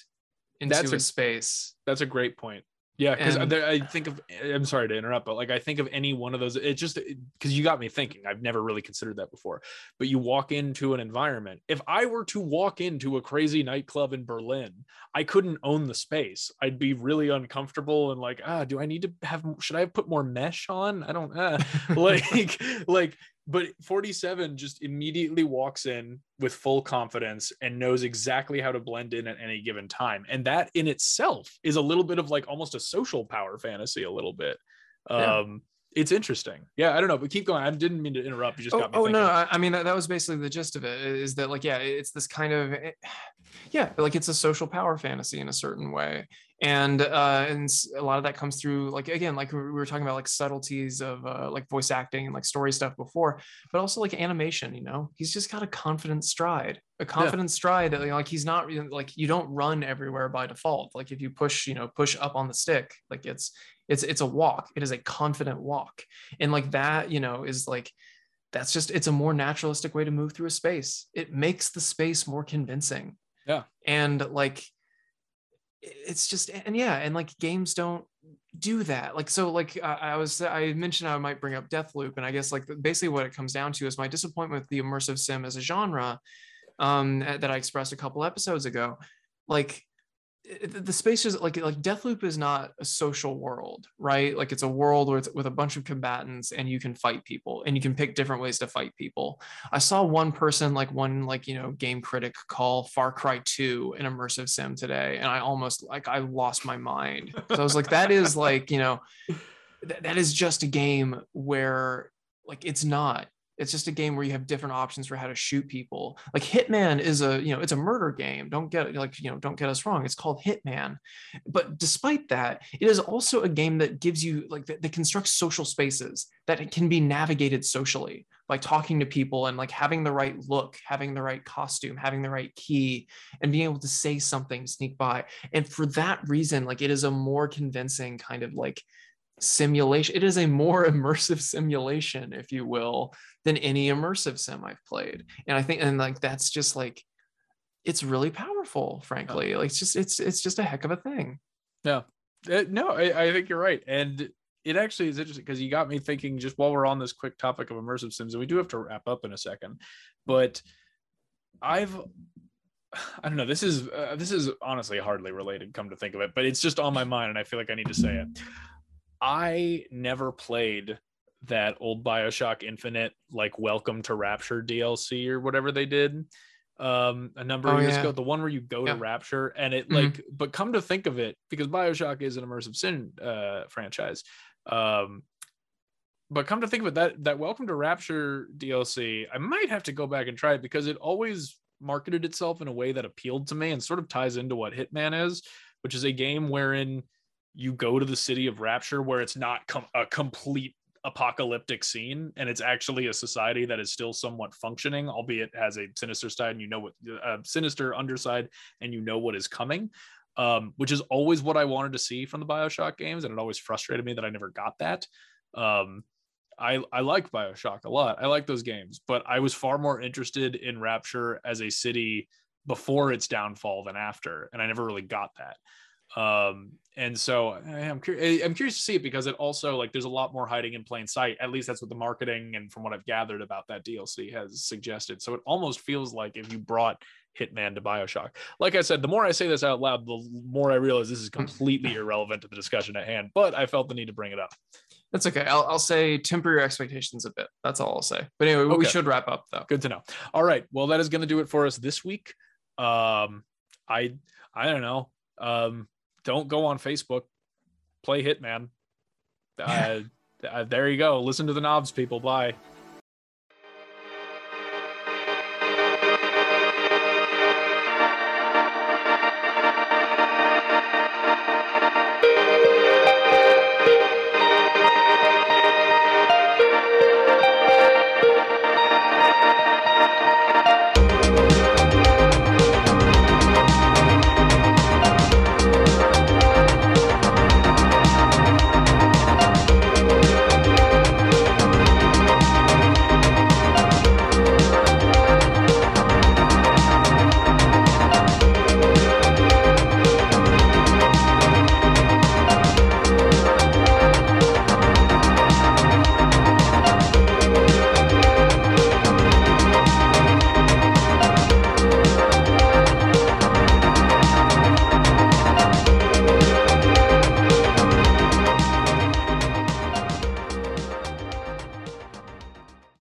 into That's a, a- space That's a great point. Yeah, because I think of. I'm sorry to interrupt, but like I think of any one of those. It just because you got me thinking. I've never really considered that before. But you walk into an environment. If I were to walk into a crazy nightclub in Berlin, I couldn't own the space. I'd be really uncomfortable and like, ah, do I need to have? Should I have put more mesh on? I don't. Uh, like, like. But 47 just immediately walks in with full confidence and knows exactly how to blend in at any given time. And that in itself is a little bit of like almost a social power fantasy, a little bit. Yeah. Um, it's interesting. Yeah, I don't know, but keep going. I didn't mean to interrupt. You just oh, got me. oh thinking. no, I, I mean that, that was basically the gist of it. Is that like yeah, it's this kind of eh, yeah, like it's a social power fantasy in a certain way, and uh, and a lot of that comes through like again like we were talking about like subtleties of uh, like voice acting and like story stuff before, but also like animation. You know, he's just got a confident stride, a confident yeah. stride that like he's not like you don't run everywhere by default. Like if you push you know push up on the stick, like it's it's it's a walk it is a confident walk and like that you know is like that's just it's a more naturalistic way to move through a space it makes the space more convincing yeah and like it's just and yeah and like games don't do that like so like I, I was i mentioned i might bring up death loop and i guess like basically what it comes down to is my disappointment with the immersive sim as a genre um that i expressed a couple episodes ago. Like the space is like like Deathloop is not a social world, right? Like it's a world with with a bunch of combatants and you can fight people and you can pick different ways to fight people. I saw one person like one like you know game critic call Far Cry 2 an immersive sim today, and I almost like I lost my mind. So I was like, that is like you know, th- that is just a game where like it's not it's just a game where you have different options for how to shoot people. Like Hitman is a, you know, it's a murder game. Don't get like, you know, don't get us wrong. It's called Hitman. But despite that, it is also a game that gives you like that, that constructs social spaces that can be navigated socially by talking to people and like having the right look, having the right costume, having the right key, and being able to say something, sneak by. And for that reason, like it is a more convincing kind of like simulation. It is a more immersive simulation, if you will, than any immersive sim I've played. And I think, and like that's just like, it's really powerful, frankly. Like it's just, it's, it's just a heck of a thing. Yeah. Uh, no, I, I think you're right. And it actually is interesting because you got me thinking just while we're on this quick topic of immersive sims, and we do have to wrap up in a second, but I've I don't know. This is uh, this is honestly hardly related. Come to think of it, but it's just on my mind, and I feel like I need to say it. I never played that old Bioshock Infinite, like Welcome to Rapture DLC or whatever they did um a number oh, of years yeah. ago the one where you go yeah. to rapture and it mm-hmm. like but come to think of it because bioshock is an immersive sim uh franchise um but come to think of it that that welcome to rapture dlc i might have to go back and try it because it always marketed itself in a way that appealed to me and sort of ties into what hitman is which is a game wherein you go to the city of rapture where it's not com- a complete apocalyptic scene and it's actually a society that is still somewhat functioning albeit has a sinister side and you know what a sinister underside and you know what is coming um, which is always what i wanted to see from the bioshock games and it always frustrated me that i never got that. Um, I, I like bioshock a lot. I like those games but i was far more interested in rapture as a city before its downfall than after and i never really got that um and so i'm curious i'm curious to see it because it also like there's a lot more hiding in plain sight at least that's what the marketing and from what i've gathered about that dlc has suggested so it almost feels like if you brought hitman to bioshock like i said the more i say this out loud the more i realize this is completely irrelevant to the discussion at hand but i felt the need to bring it up that's okay. I'll, I'll say temper your expectations a bit. That's all I'll say. But anyway, okay. we should wrap up though. Good to know. All right. Well, that is going to do it for us this week. Um, I I don't know. Um, don't go on Facebook. Play Hitman. Uh, uh, there you go. Listen to the knobs, people. Bye.